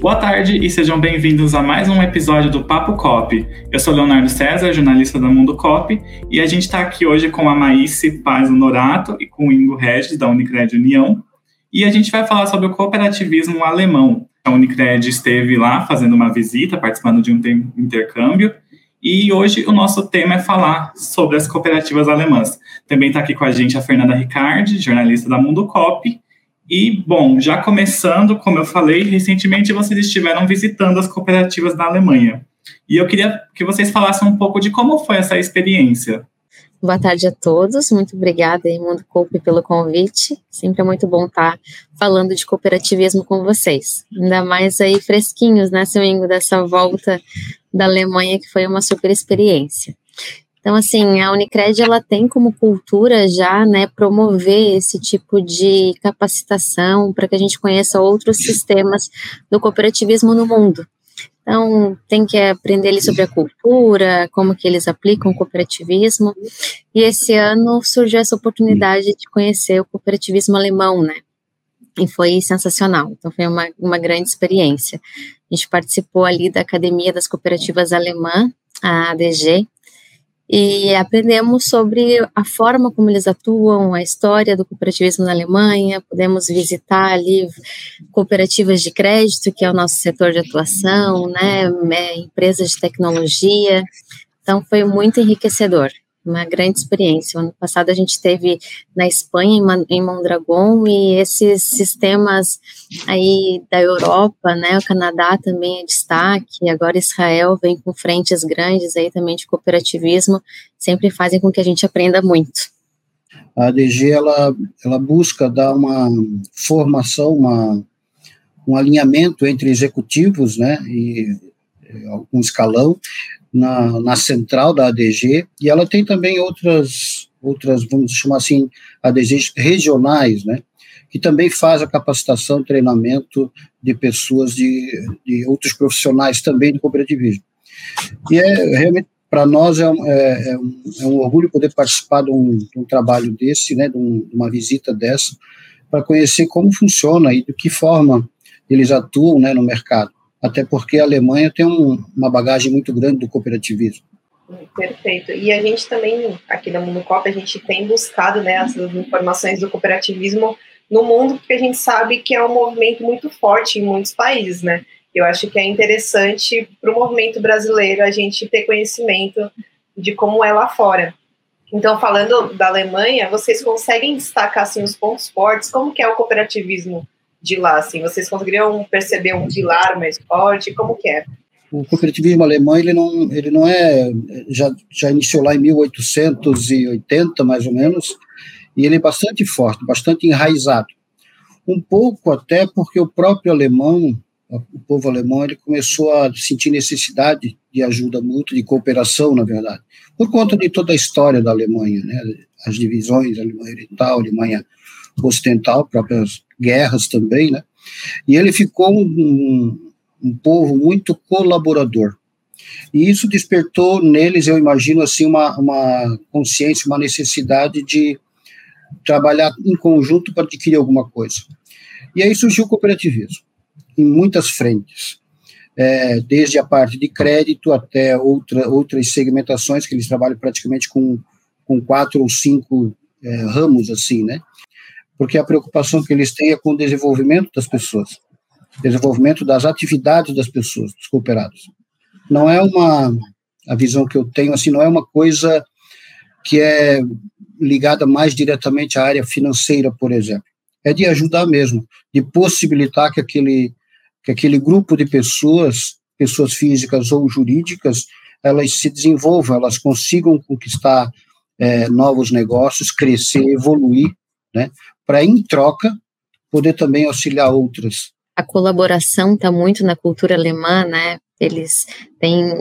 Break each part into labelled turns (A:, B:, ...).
A: Boa tarde e sejam bem-vindos a mais um episódio do Papo Cop. Eu sou Leonardo César, jornalista da Mundo Cop, e a gente está aqui hoje com a Maíse Paz Honorato e com o Ingo Regis, da Unicred União, e a gente vai falar sobre o cooperativismo alemão. A Unicred esteve lá fazendo uma visita, participando de um intercâmbio, e hoje o nosso tema é falar sobre as cooperativas alemãs. Também está aqui com a gente a Fernanda Ricardi, jornalista da Mundo Cop, e, bom, já começando, como eu falei, recentemente vocês estiveram visitando as cooperativas na Alemanha. E eu queria que vocês falassem um pouco de como foi essa experiência.
B: Boa tarde a todos, muito obrigada, Mundo Coupe, pelo convite. Sempre é muito bom estar falando de cooperativismo com vocês. Ainda mais aí fresquinhos, né, seu Ingo, dessa volta da Alemanha, que foi uma super experiência. Então, assim, a Unicred ela tem como cultura já, né, promover esse tipo de capacitação para que a gente conheça outros sistemas do cooperativismo no mundo. Então, tem que aprender ali sobre a cultura, como que eles aplicam o cooperativismo. E esse ano surgiu essa oportunidade de conhecer o cooperativismo alemão, né? E foi sensacional. Então, foi uma, uma grande experiência. A gente participou ali da Academia das Cooperativas Alemã, a ADG, e aprendemos sobre a forma como eles atuam, a história do cooperativismo na Alemanha, podemos visitar ali cooperativas de crédito, que é o nosso setor de atuação, né, é, empresas de tecnologia, então foi muito enriquecedor uma grande experiência. O ano passado a gente teve na Espanha, em Mondragon, e esses sistemas aí da Europa, né, o Canadá também é destaque, agora Israel vem com frentes grandes aí também de cooperativismo, sempre fazem com que a gente aprenda muito.
C: A ADG, ela, ela busca dar uma formação, uma, um alinhamento entre executivos, né, e algum escalão, na, na central da ADG, e ela tem também outras, outras, vamos chamar assim, ADGs regionais, né, que também faz a capacitação, treinamento de pessoas de, de outros profissionais também do cooperativismo. E é realmente para nós é um, é, é, é um, orgulho poder participar de um, de um trabalho desse, né, de, de, uma visita dessa, para conhecer como funciona e de que forma eles atuam né, no mercado até porque a Alemanha tem um, uma bagagem muito grande do cooperativismo.
D: Perfeito. E a gente também, aqui da Mundo Copa, a gente tem buscado né, as informações do cooperativismo no mundo, porque a gente sabe que é um movimento muito forte em muitos países, né? Eu acho que é interessante para o movimento brasileiro a gente ter conhecimento de como é lá fora. Então, falando da Alemanha, vocês conseguem destacar assim, os pontos fortes? Como que é o cooperativismo de lá? Assim, vocês conseguiriam perceber um pilar mais forte? Como que é?
C: O cooperativismo alemão ele não ele não é já já iniciou lá em 1880 mais ou menos e ele é bastante forte, bastante enraizado. Um pouco até porque o próprio alemão, o povo alemão, ele começou a sentir necessidade de ajuda mútua, de cooperação, na verdade, por conta de toda a história da Alemanha, né? As divisões, Alemanha Oriental, Alemanha Ocidental, próprias guerras também, né? E ele ficou um, um povo muito colaborador. E isso despertou neles, eu imagino, assim, uma, uma consciência, uma necessidade de trabalhar em conjunto para adquirir alguma coisa. E aí surgiu o cooperativismo, em muitas frentes, é, desde a parte de crédito até outra, outras segmentações, que eles trabalham praticamente com, com quatro ou cinco é, ramos, assim, né? Porque a preocupação que eles têm é com o desenvolvimento das pessoas, desenvolvimento das atividades das pessoas, dos cooperados. Não é uma a visão que eu tenho assim, não é uma coisa que é ligada mais diretamente à área financeira, por exemplo. É de ajudar mesmo, de possibilitar que aquele que aquele grupo de pessoas, pessoas físicas ou jurídicas, elas se desenvolvam, elas consigam conquistar é, novos negócios, crescer, evoluir, né? Para, em troca, poder também auxiliar outras.
B: A colaboração está muito na cultura alemã, né? Eles têm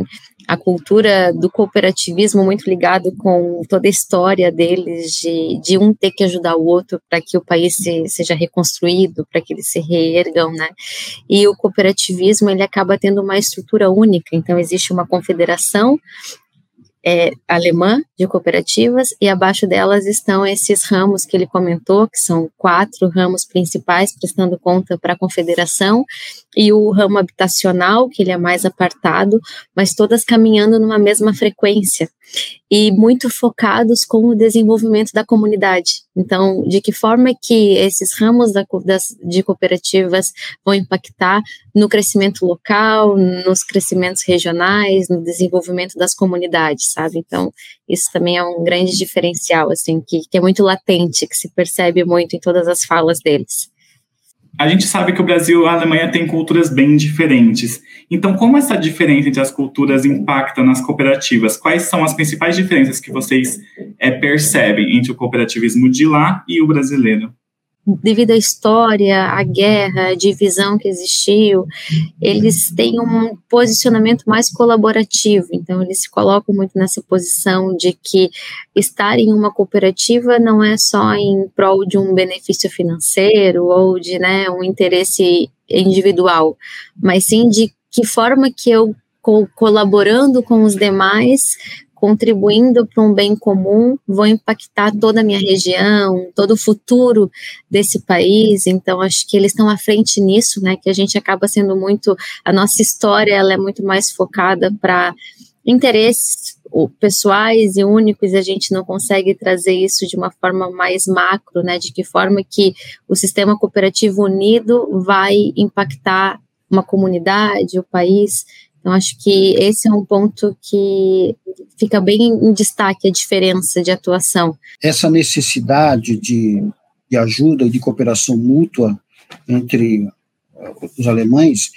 B: a cultura do cooperativismo muito ligado com toda a história deles, de, de um ter que ajudar o outro para que o país se, seja reconstruído, para que eles se reergam, né? E o cooperativismo, ele acaba tendo uma estrutura única, então existe uma confederação é, alemã de cooperativas e abaixo delas estão esses ramos que ele comentou, que são quatro ramos principais prestando conta para a confederação e o ramo habitacional, que ele é mais apartado, mas todas caminhando numa mesma frequência e muito focados com o desenvolvimento da comunidade. Então, de que forma que esses ramos da, das, de cooperativas vão impactar no crescimento local, nos crescimentos regionais, no desenvolvimento das comunidades, sabe? Então, isso também é um grande diferencial, assim, que, que é muito latente, que se percebe muito em todas as falas deles
A: a gente sabe que o Brasil e a Alemanha têm culturas bem diferentes. Então, como essa diferença entre as culturas impacta nas cooperativas? Quais são as principais diferenças que vocês é, percebem entre o cooperativismo de lá e o brasileiro?
B: Devido à história, à guerra, à divisão que existiu, eles têm um posicionamento mais colaborativo. Então, eles se colocam muito nessa posição de que estar em uma cooperativa não é só em prol de um benefício financeiro ou de né, um interesse individual, mas sim de que forma que eu colaborando com os demais, contribuindo para um bem comum, vou impactar toda a minha região, todo o futuro desse país. Então, acho que eles estão à frente nisso, né? Que a gente acaba sendo muito. A nossa história ela é muito mais focada para interesses pessoais e únicos, a gente não consegue trazer isso de uma forma mais macro, né? De que forma que o sistema cooperativo unido vai impactar uma comunidade, o país. Então, acho que esse é um ponto que fica bem em destaque a diferença de atuação.
C: Essa necessidade de, de ajuda e de cooperação mútua entre os alemães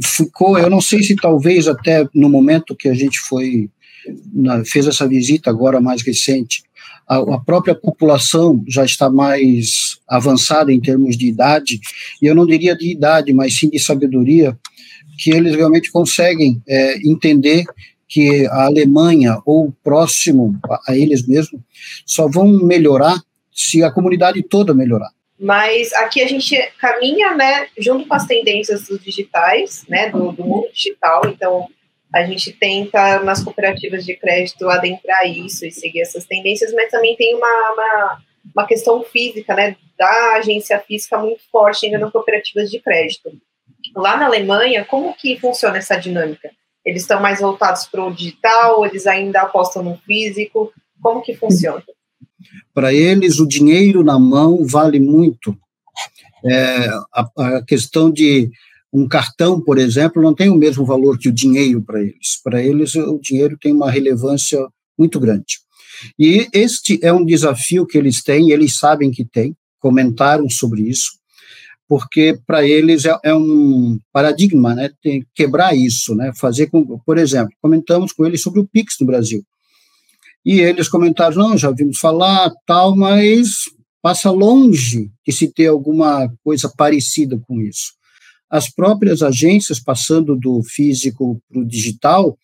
C: ficou, eu não sei se talvez até no momento que a gente foi na, fez essa visita agora mais recente, a, a, própria população já está mais avançada em termos de idade, e eu não diria de idade, mas sim de sabedoria, que eles realmente conseguem é, entender que a Alemanha ou próximo a, a eles mesmos só vão melhorar se a comunidade toda melhorar.
D: Mas aqui a gente caminha, né, junto com as tendências dos digitais, né, do, do mundo digital. Então, a gente tenta nas cooperativas de crédito adentrar isso e seguir essas tendências, mas também tem uma, uma, uma questão física, né, da agência física muito forte ainda nas cooperativas de crédito. Lá na Alemanha, como que funciona essa dinâmica? Eles estão mais voltados para o digital, eles ainda apostam no físico? Como que funciona?
C: Para eles, o dinheiro na mão vale muito. É, a, a questão de um cartão, por exemplo, não tem o mesmo valor que o dinheiro para eles. Para eles, o dinheiro tem uma relevância muito grande. E este é um desafio que eles têm, eles sabem que tem, comentaram sobre isso porque para eles é, é, um paradigma, né? Tem que quebrar isso, né? Fazer com, por exemplo, comentamos com eles sobre o Pix no Brasil. E eles comentaram, não, já ouvimos falar, tal, mas passa longe de se ter alguma coisa parecida com isso. As próprias agências passando do físico para o digital,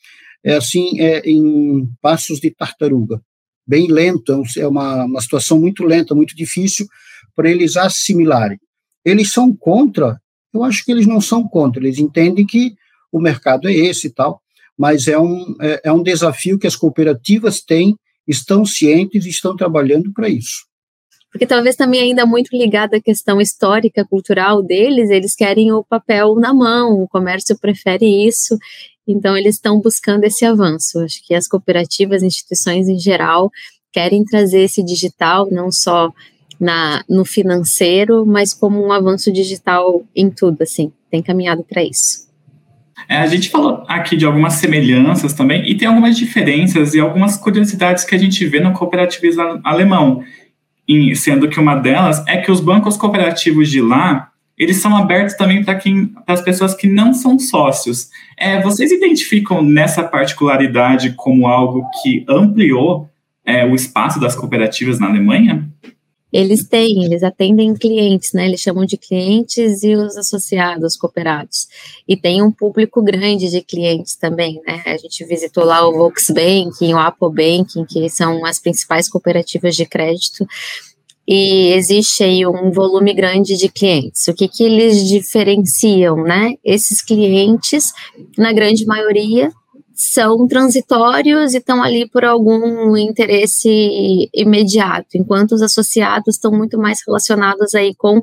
C: é assim, é em passos de tartaruga, bem lento, é uma, uma situação muito lenta, muito difícil para eles assimilarem. Eles são contra? Eu acho que eles não são contra, eles entendem que o mercado é esse e tal, mas é um, é, é um desafio que as cooperativas têm, estão cientes e estão trabalhando para isso.
B: Porque talvez também ainda muito ligado à questão histórica, cultural deles, eles querem o papel na mão, o comércio prefere isso, então eles estão buscando esse avanço. Acho que as cooperativas, instituições em geral, querem trazer esse digital, não só na, no financeiro, mas como um avanço digital em tudo, assim, tem caminhado para isso.
A: É, a gente falou aqui de algumas semelhanças também, e tem algumas diferenças e algumas curiosidades que a gente vê no cooperativismo alemão, em, sendo que uma delas é que os bancos cooperativos de lá, eles são abertos também para as pessoas que não são sócios. É, vocês identificam nessa particularidade como algo que ampliou é, o espaço das cooperativas na Alemanha?
B: Eles têm, eles atendem clientes, né? Eles chamam de clientes e os associados, cooperados. E tem um público grande de clientes também, né? A gente visitou lá o Volksbank, o Apple Banking, que são as principais cooperativas de crédito. E existe aí um volume grande de clientes. O que, que eles diferenciam, né? Esses clientes, na grande maioria, são transitórios e estão ali por algum interesse imediato, enquanto os associados estão muito mais relacionados aí com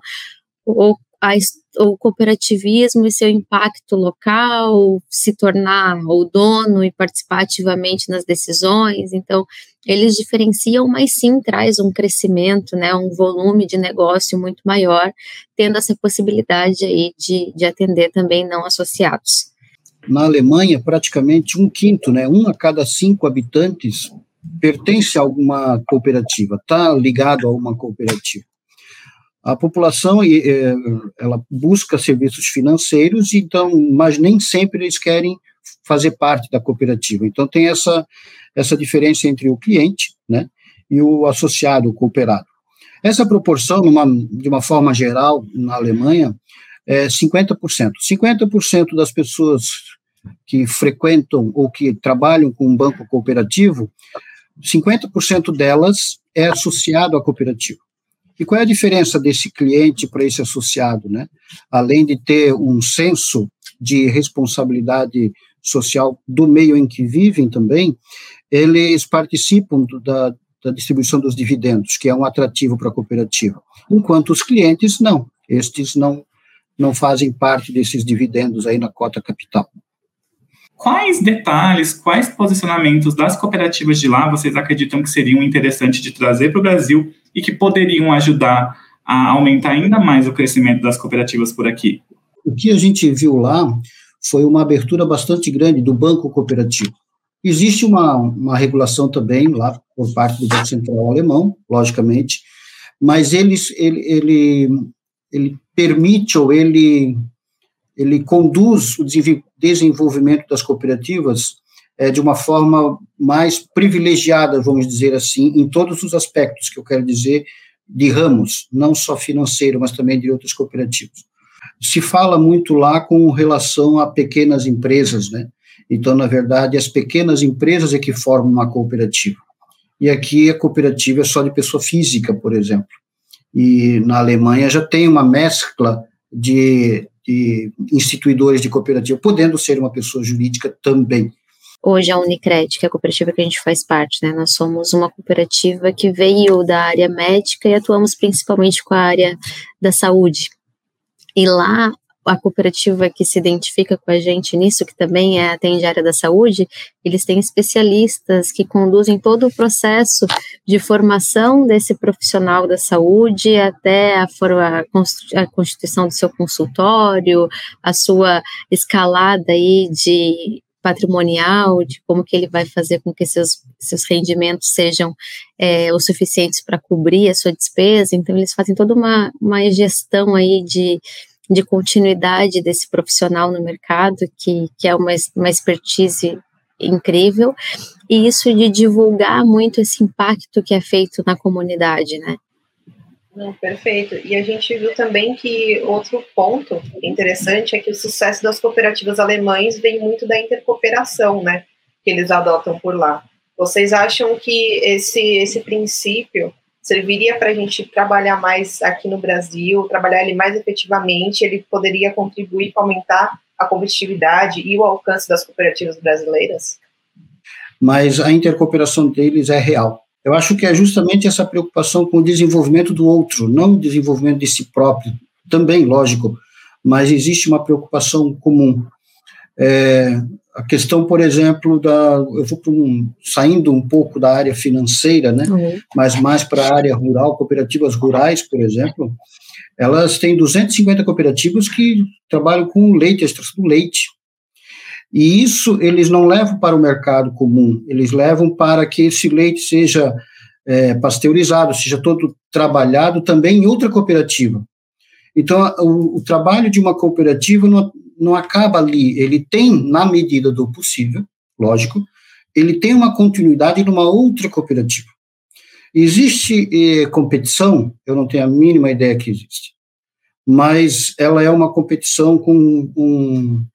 B: o a, o cooperativismo e seu impacto local, se tornar o dono e participar ativamente nas decisões. Então, eles diferenciam, mas sim traz um crescimento, né, um volume de negócio muito maior, tendo essa possibilidade aí de, de atender também não associados.
C: Na Alemanha, praticamente um quinto, né, um a cada cinco habitantes pertence a alguma cooperativa, está ligado a uma cooperativa. A população é, ela busca serviços financeiros, então, mas nem sempre eles querem fazer parte da cooperativa. Então tem essa essa diferença entre o cliente, né, e o associado, o cooperado. Essa proporção, numa, de uma forma geral, na Alemanha, é 50%. 50% das pessoas que frequentam ou que trabalham com um banco cooperativo, 50% delas é associado à cooperativa. E qual é a diferença desse cliente para esse associado, né? Além de ter um senso de responsabilidade social do meio em que vivem também, eles participam do, da, da distribuição dos dividendos, que é um atrativo para a cooperativa, enquanto os clientes não, estes não, não fazem parte desses dividendos aí na cota capital.
A: Quais detalhes, quais posicionamentos das cooperativas de lá vocês acreditam que seriam interessantes de trazer para o Brasil e que poderiam ajudar a aumentar ainda mais o crescimento das cooperativas por aqui?
C: O que a gente viu lá foi uma abertura bastante grande do banco cooperativo. Existe uma, uma regulação também lá por parte do Banco Central alemão, logicamente, mas eles, ele, ele, ele permite ou ele ele conduz o desenvolvimento das cooperativas é, de uma forma mais privilegiada, vamos dizer assim, em todos os aspectos que eu quero dizer de ramos, não só financeiro, mas também de outros cooperativos. Se fala muito lá com relação a pequenas empresas, né? Então, na verdade, as pequenas empresas é que formam uma cooperativa. E aqui a cooperativa é só de pessoa física, por exemplo. E na Alemanha já tem uma mescla de de instituidores de cooperativa, podendo ser uma pessoa jurídica também.
B: Hoje a Unicred, que é a cooperativa que a gente faz parte, né? Nós somos uma cooperativa que veio da área médica e atuamos principalmente com a área da saúde. E lá a cooperativa que se identifica com a gente nisso, que também é, atende a área da saúde, eles têm especialistas que conduzem todo o processo de formação desse profissional da saúde até a, a constituição do seu consultório, a sua escalada aí de patrimonial, de como que ele vai fazer com que seus, seus rendimentos sejam é, o suficientes para cobrir a sua despesa. Então, eles fazem toda uma, uma gestão aí de de continuidade desse profissional no mercado, que, que é uma, uma expertise incrível, e isso de divulgar muito esse impacto que é feito na comunidade, né?
D: Não, perfeito. E a gente viu também que outro ponto interessante é que o sucesso das cooperativas alemães vem muito da intercooperação, né? Que eles adotam por lá. Vocês acham que esse, esse princípio serviria para a gente trabalhar mais aqui no Brasil, trabalhar ele mais efetivamente, ele poderia contribuir para aumentar a competitividade e o alcance das cooperativas brasileiras?
C: Mas a intercooperação deles é real. Eu acho que é justamente essa preocupação com o desenvolvimento do outro, não o desenvolvimento de si próprio. Também, lógico, mas existe uma preocupação comum. É, a questão, por exemplo, da eu vou um, saindo um pouco da área financeira, né, uhum. mas mais para a área rural, cooperativas rurais, por exemplo, elas têm 250 cooperativas que trabalham com leite, extração do leite. E isso eles não levam para o mercado comum, eles levam para que esse leite seja é, pasteurizado, seja todo trabalhado também em outra cooperativa. Então, o, o trabalho de uma cooperativa não, não acaba ali, ele tem, na medida do possível, lógico, ele tem uma continuidade numa outra cooperativa. Existe eh, competição, eu não tenho a mínima ideia que existe, mas ela é uma competição com um,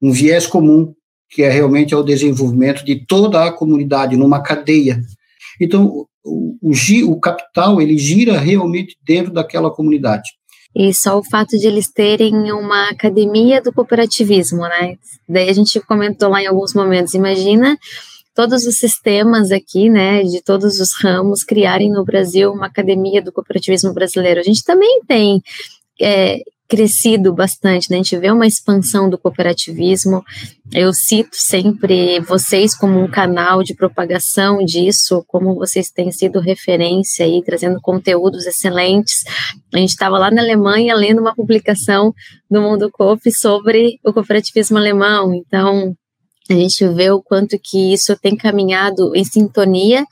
C: um viés comum, que é realmente o desenvolvimento de toda a comunidade numa cadeia. Então, o, o, o capital, ele gira realmente dentro daquela comunidade.
B: E só o fato de eles terem uma academia do cooperativismo, né? Daí a gente comentou lá em alguns momentos, imagina todos os sistemas aqui, né, de todos os ramos criarem no Brasil uma academia do cooperativismo brasileiro. A gente também tem é, crescido bastante, né? a gente vê uma expansão do cooperativismo. Eu cito sempre vocês como um canal de propagação disso, como vocês têm sido referência aí, trazendo conteúdos excelentes. A gente estava lá na Alemanha lendo uma publicação do Mundo Coop sobre o cooperativismo alemão, então a gente vê o quanto que isso tem caminhado em sintonia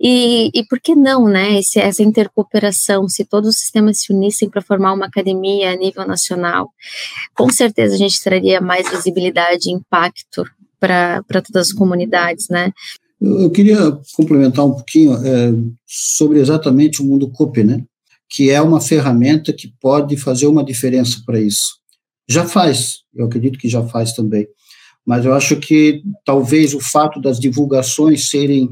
B: e, e por que não, né? Esse, essa intercooperação, se todos os sistemas se unissem para formar uma academia a nível nacional, com certeza a gente traria mais visibilidade e impacto para todas as comunidades, né?
C: Eu queria complementar um pouquinho é, sobre exatamente o mundo COP, né? Que é uma ferramenta que pode fazer uma diferença para isso. Já faz, eu acredito que já faz também. Mas eu acho que talvez o fato das divulgações serem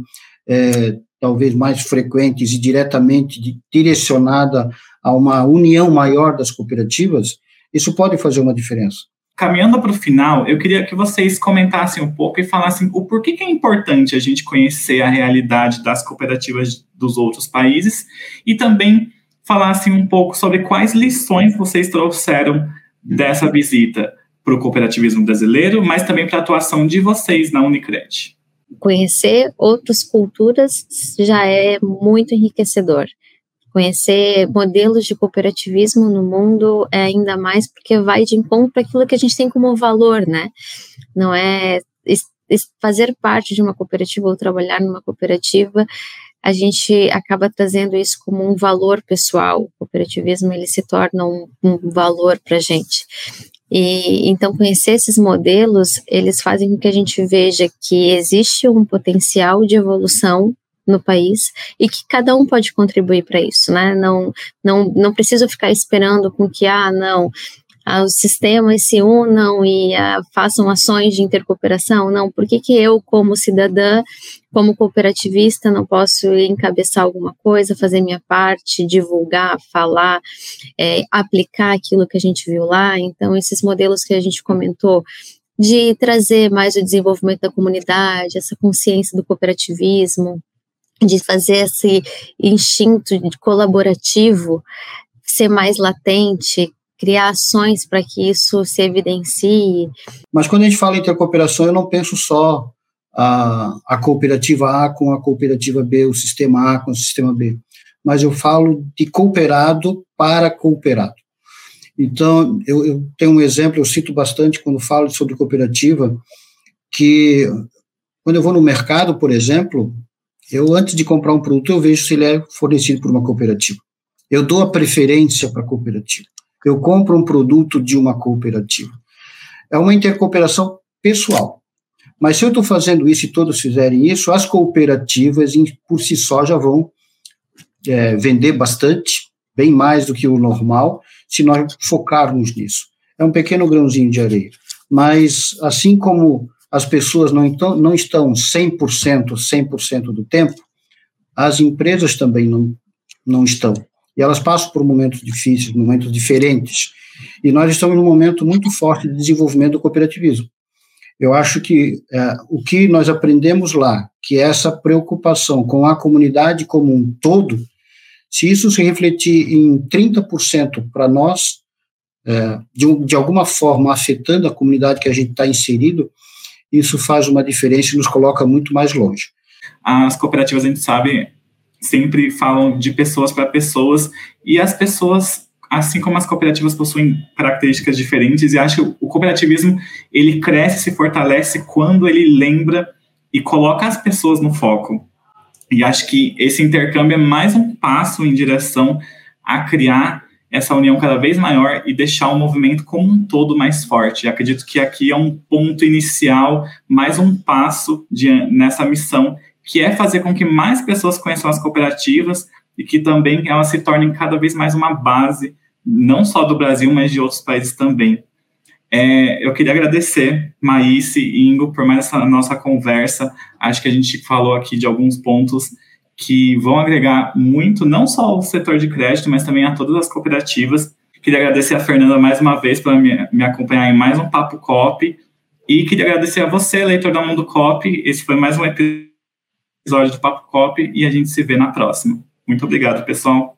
C: é, talvez mais frequentes e diretamente direcionada a uma união maior das cooperativas, isso pode fazer uma diferença.
A: Caminhando para o final, eu queria que vocês comentassem um pouco e falassem o porquê que é importante a gente conhecer a realidade das cooperativas dos outros países e também falassem um pouco sobre quais lições vocês trouxeram dessa visita para o cooperativismo brasileiro, mas também para a atuação de vocês na Unicred
B: conhecer outras culturas já é muito enriquecedor. Conhecer modelos de cooperativismo no mundo é ainda mais porque vai de encontro àquilo que a gente tem como valor, né? Não é fazer parte de uma cooperativa ou trabalhar numa cooperativa, a gente acaba trazendo isso como um valor pessoal. O cooperativismo ele se torna um, um valor para gente. E então conhecer esses modelos, eles fazem com que a gente veja que existe um potencial de evolução no país e que cada um pode contribuir para isso, né? Não, não, não preciso ficar esperando com que ah, não, os sistemas se unam e uh, façam ações de intercooperação? Não, por que, que eu, como cidadã, como cooperativista, não posso encabeçar alguma coisa, fazer minha parte, divulgar, falar, é, aplicar aquilo que a gente viu lá? Então, esses modelos que a gente comentou, de trazer mais o desenvolvimento da comunidade, essa consciência do cooperativismo, de fazer esse instinto colaborativo ser mais latente, criar ações para que isso se evidencie.
C: Mas quando a gente fala em intercooperação, eu não penso só a, a cooperativa A com a cooperativa B, o sistema A com o sistema B, mas eu falo de cooperado para cooperado. Então, eu, eu tenho um exemplo, eu cito bastante quando falo sobre cooperativa, que quando eu vou no mercado, por exemplo, eu antes de comprar um produto, eu vejo se ele é fornecido por uma cooperativa. Eu dou a preferência para a cooperativa eu compro um produto de uma cooperativa. É uma intercooperação pessoal. Mas se eu estou fazendo isso e todos fizerem isso, as cooperativas por si só já vão é, vender bastante, bem mais do que o normal, se nós focarmos nisso. É um pequeno grãozinho de areia. Mas, assim como as pessoas não, então, não estão 100%, 100% do tempo, as empresas também não, não estão. E elas passam por momentos difíceis, momentos diferentes. E nós estamos num momento muito forte de desenvolvimento do cooperativismo. Eu acho que é, o que nós aprendemos lá, que é essa preocupação com a comunidade como um todo, se isso se refletir em 30% para nós, é, de, de alguma forma afetando a comunidade que a gente está inserido, isso faz uma diferença e nos coloca muito mais longe.
A: As cooperativas, a gente sabe, sempre falam de pessoas para pessoas, e as pessoas, assim como as cooperativas possuem características diferentes, e acho que o cooperativismo, ele cresce, se fortalece quando ele lembra e coloca as pessoas no foco. E acho que esse intercâmbio é mais um passo em direção a criar essa união cada vez maior e deixar o movimento como um todo mais forte. Acredito que aqui é um ponto inicial, mais um passo de, nessa missão que é fazer com que mais pessoas conheçam as cooperativas e que também elas se tornem cada vez mais uma base, não só do Brasil, mas de outros países também. É, eu queria agradecer, Maíse e Ingo, por mais essa nossa conversa. Acho que a gente falou aqui de alguns pontos que vão agregar muito, não só ao setor de crédito, mas também a todas as cooperativas. Queria agradecer a Fernanda mais uma vez por me, me acompanhar em mais um Papo Cop. E queria agradecer a você, leitor da Mundo Cop. Esse foi mais um episódio do Papo Cop e a gente se vê na próxima. Muito obrigado, pessoal.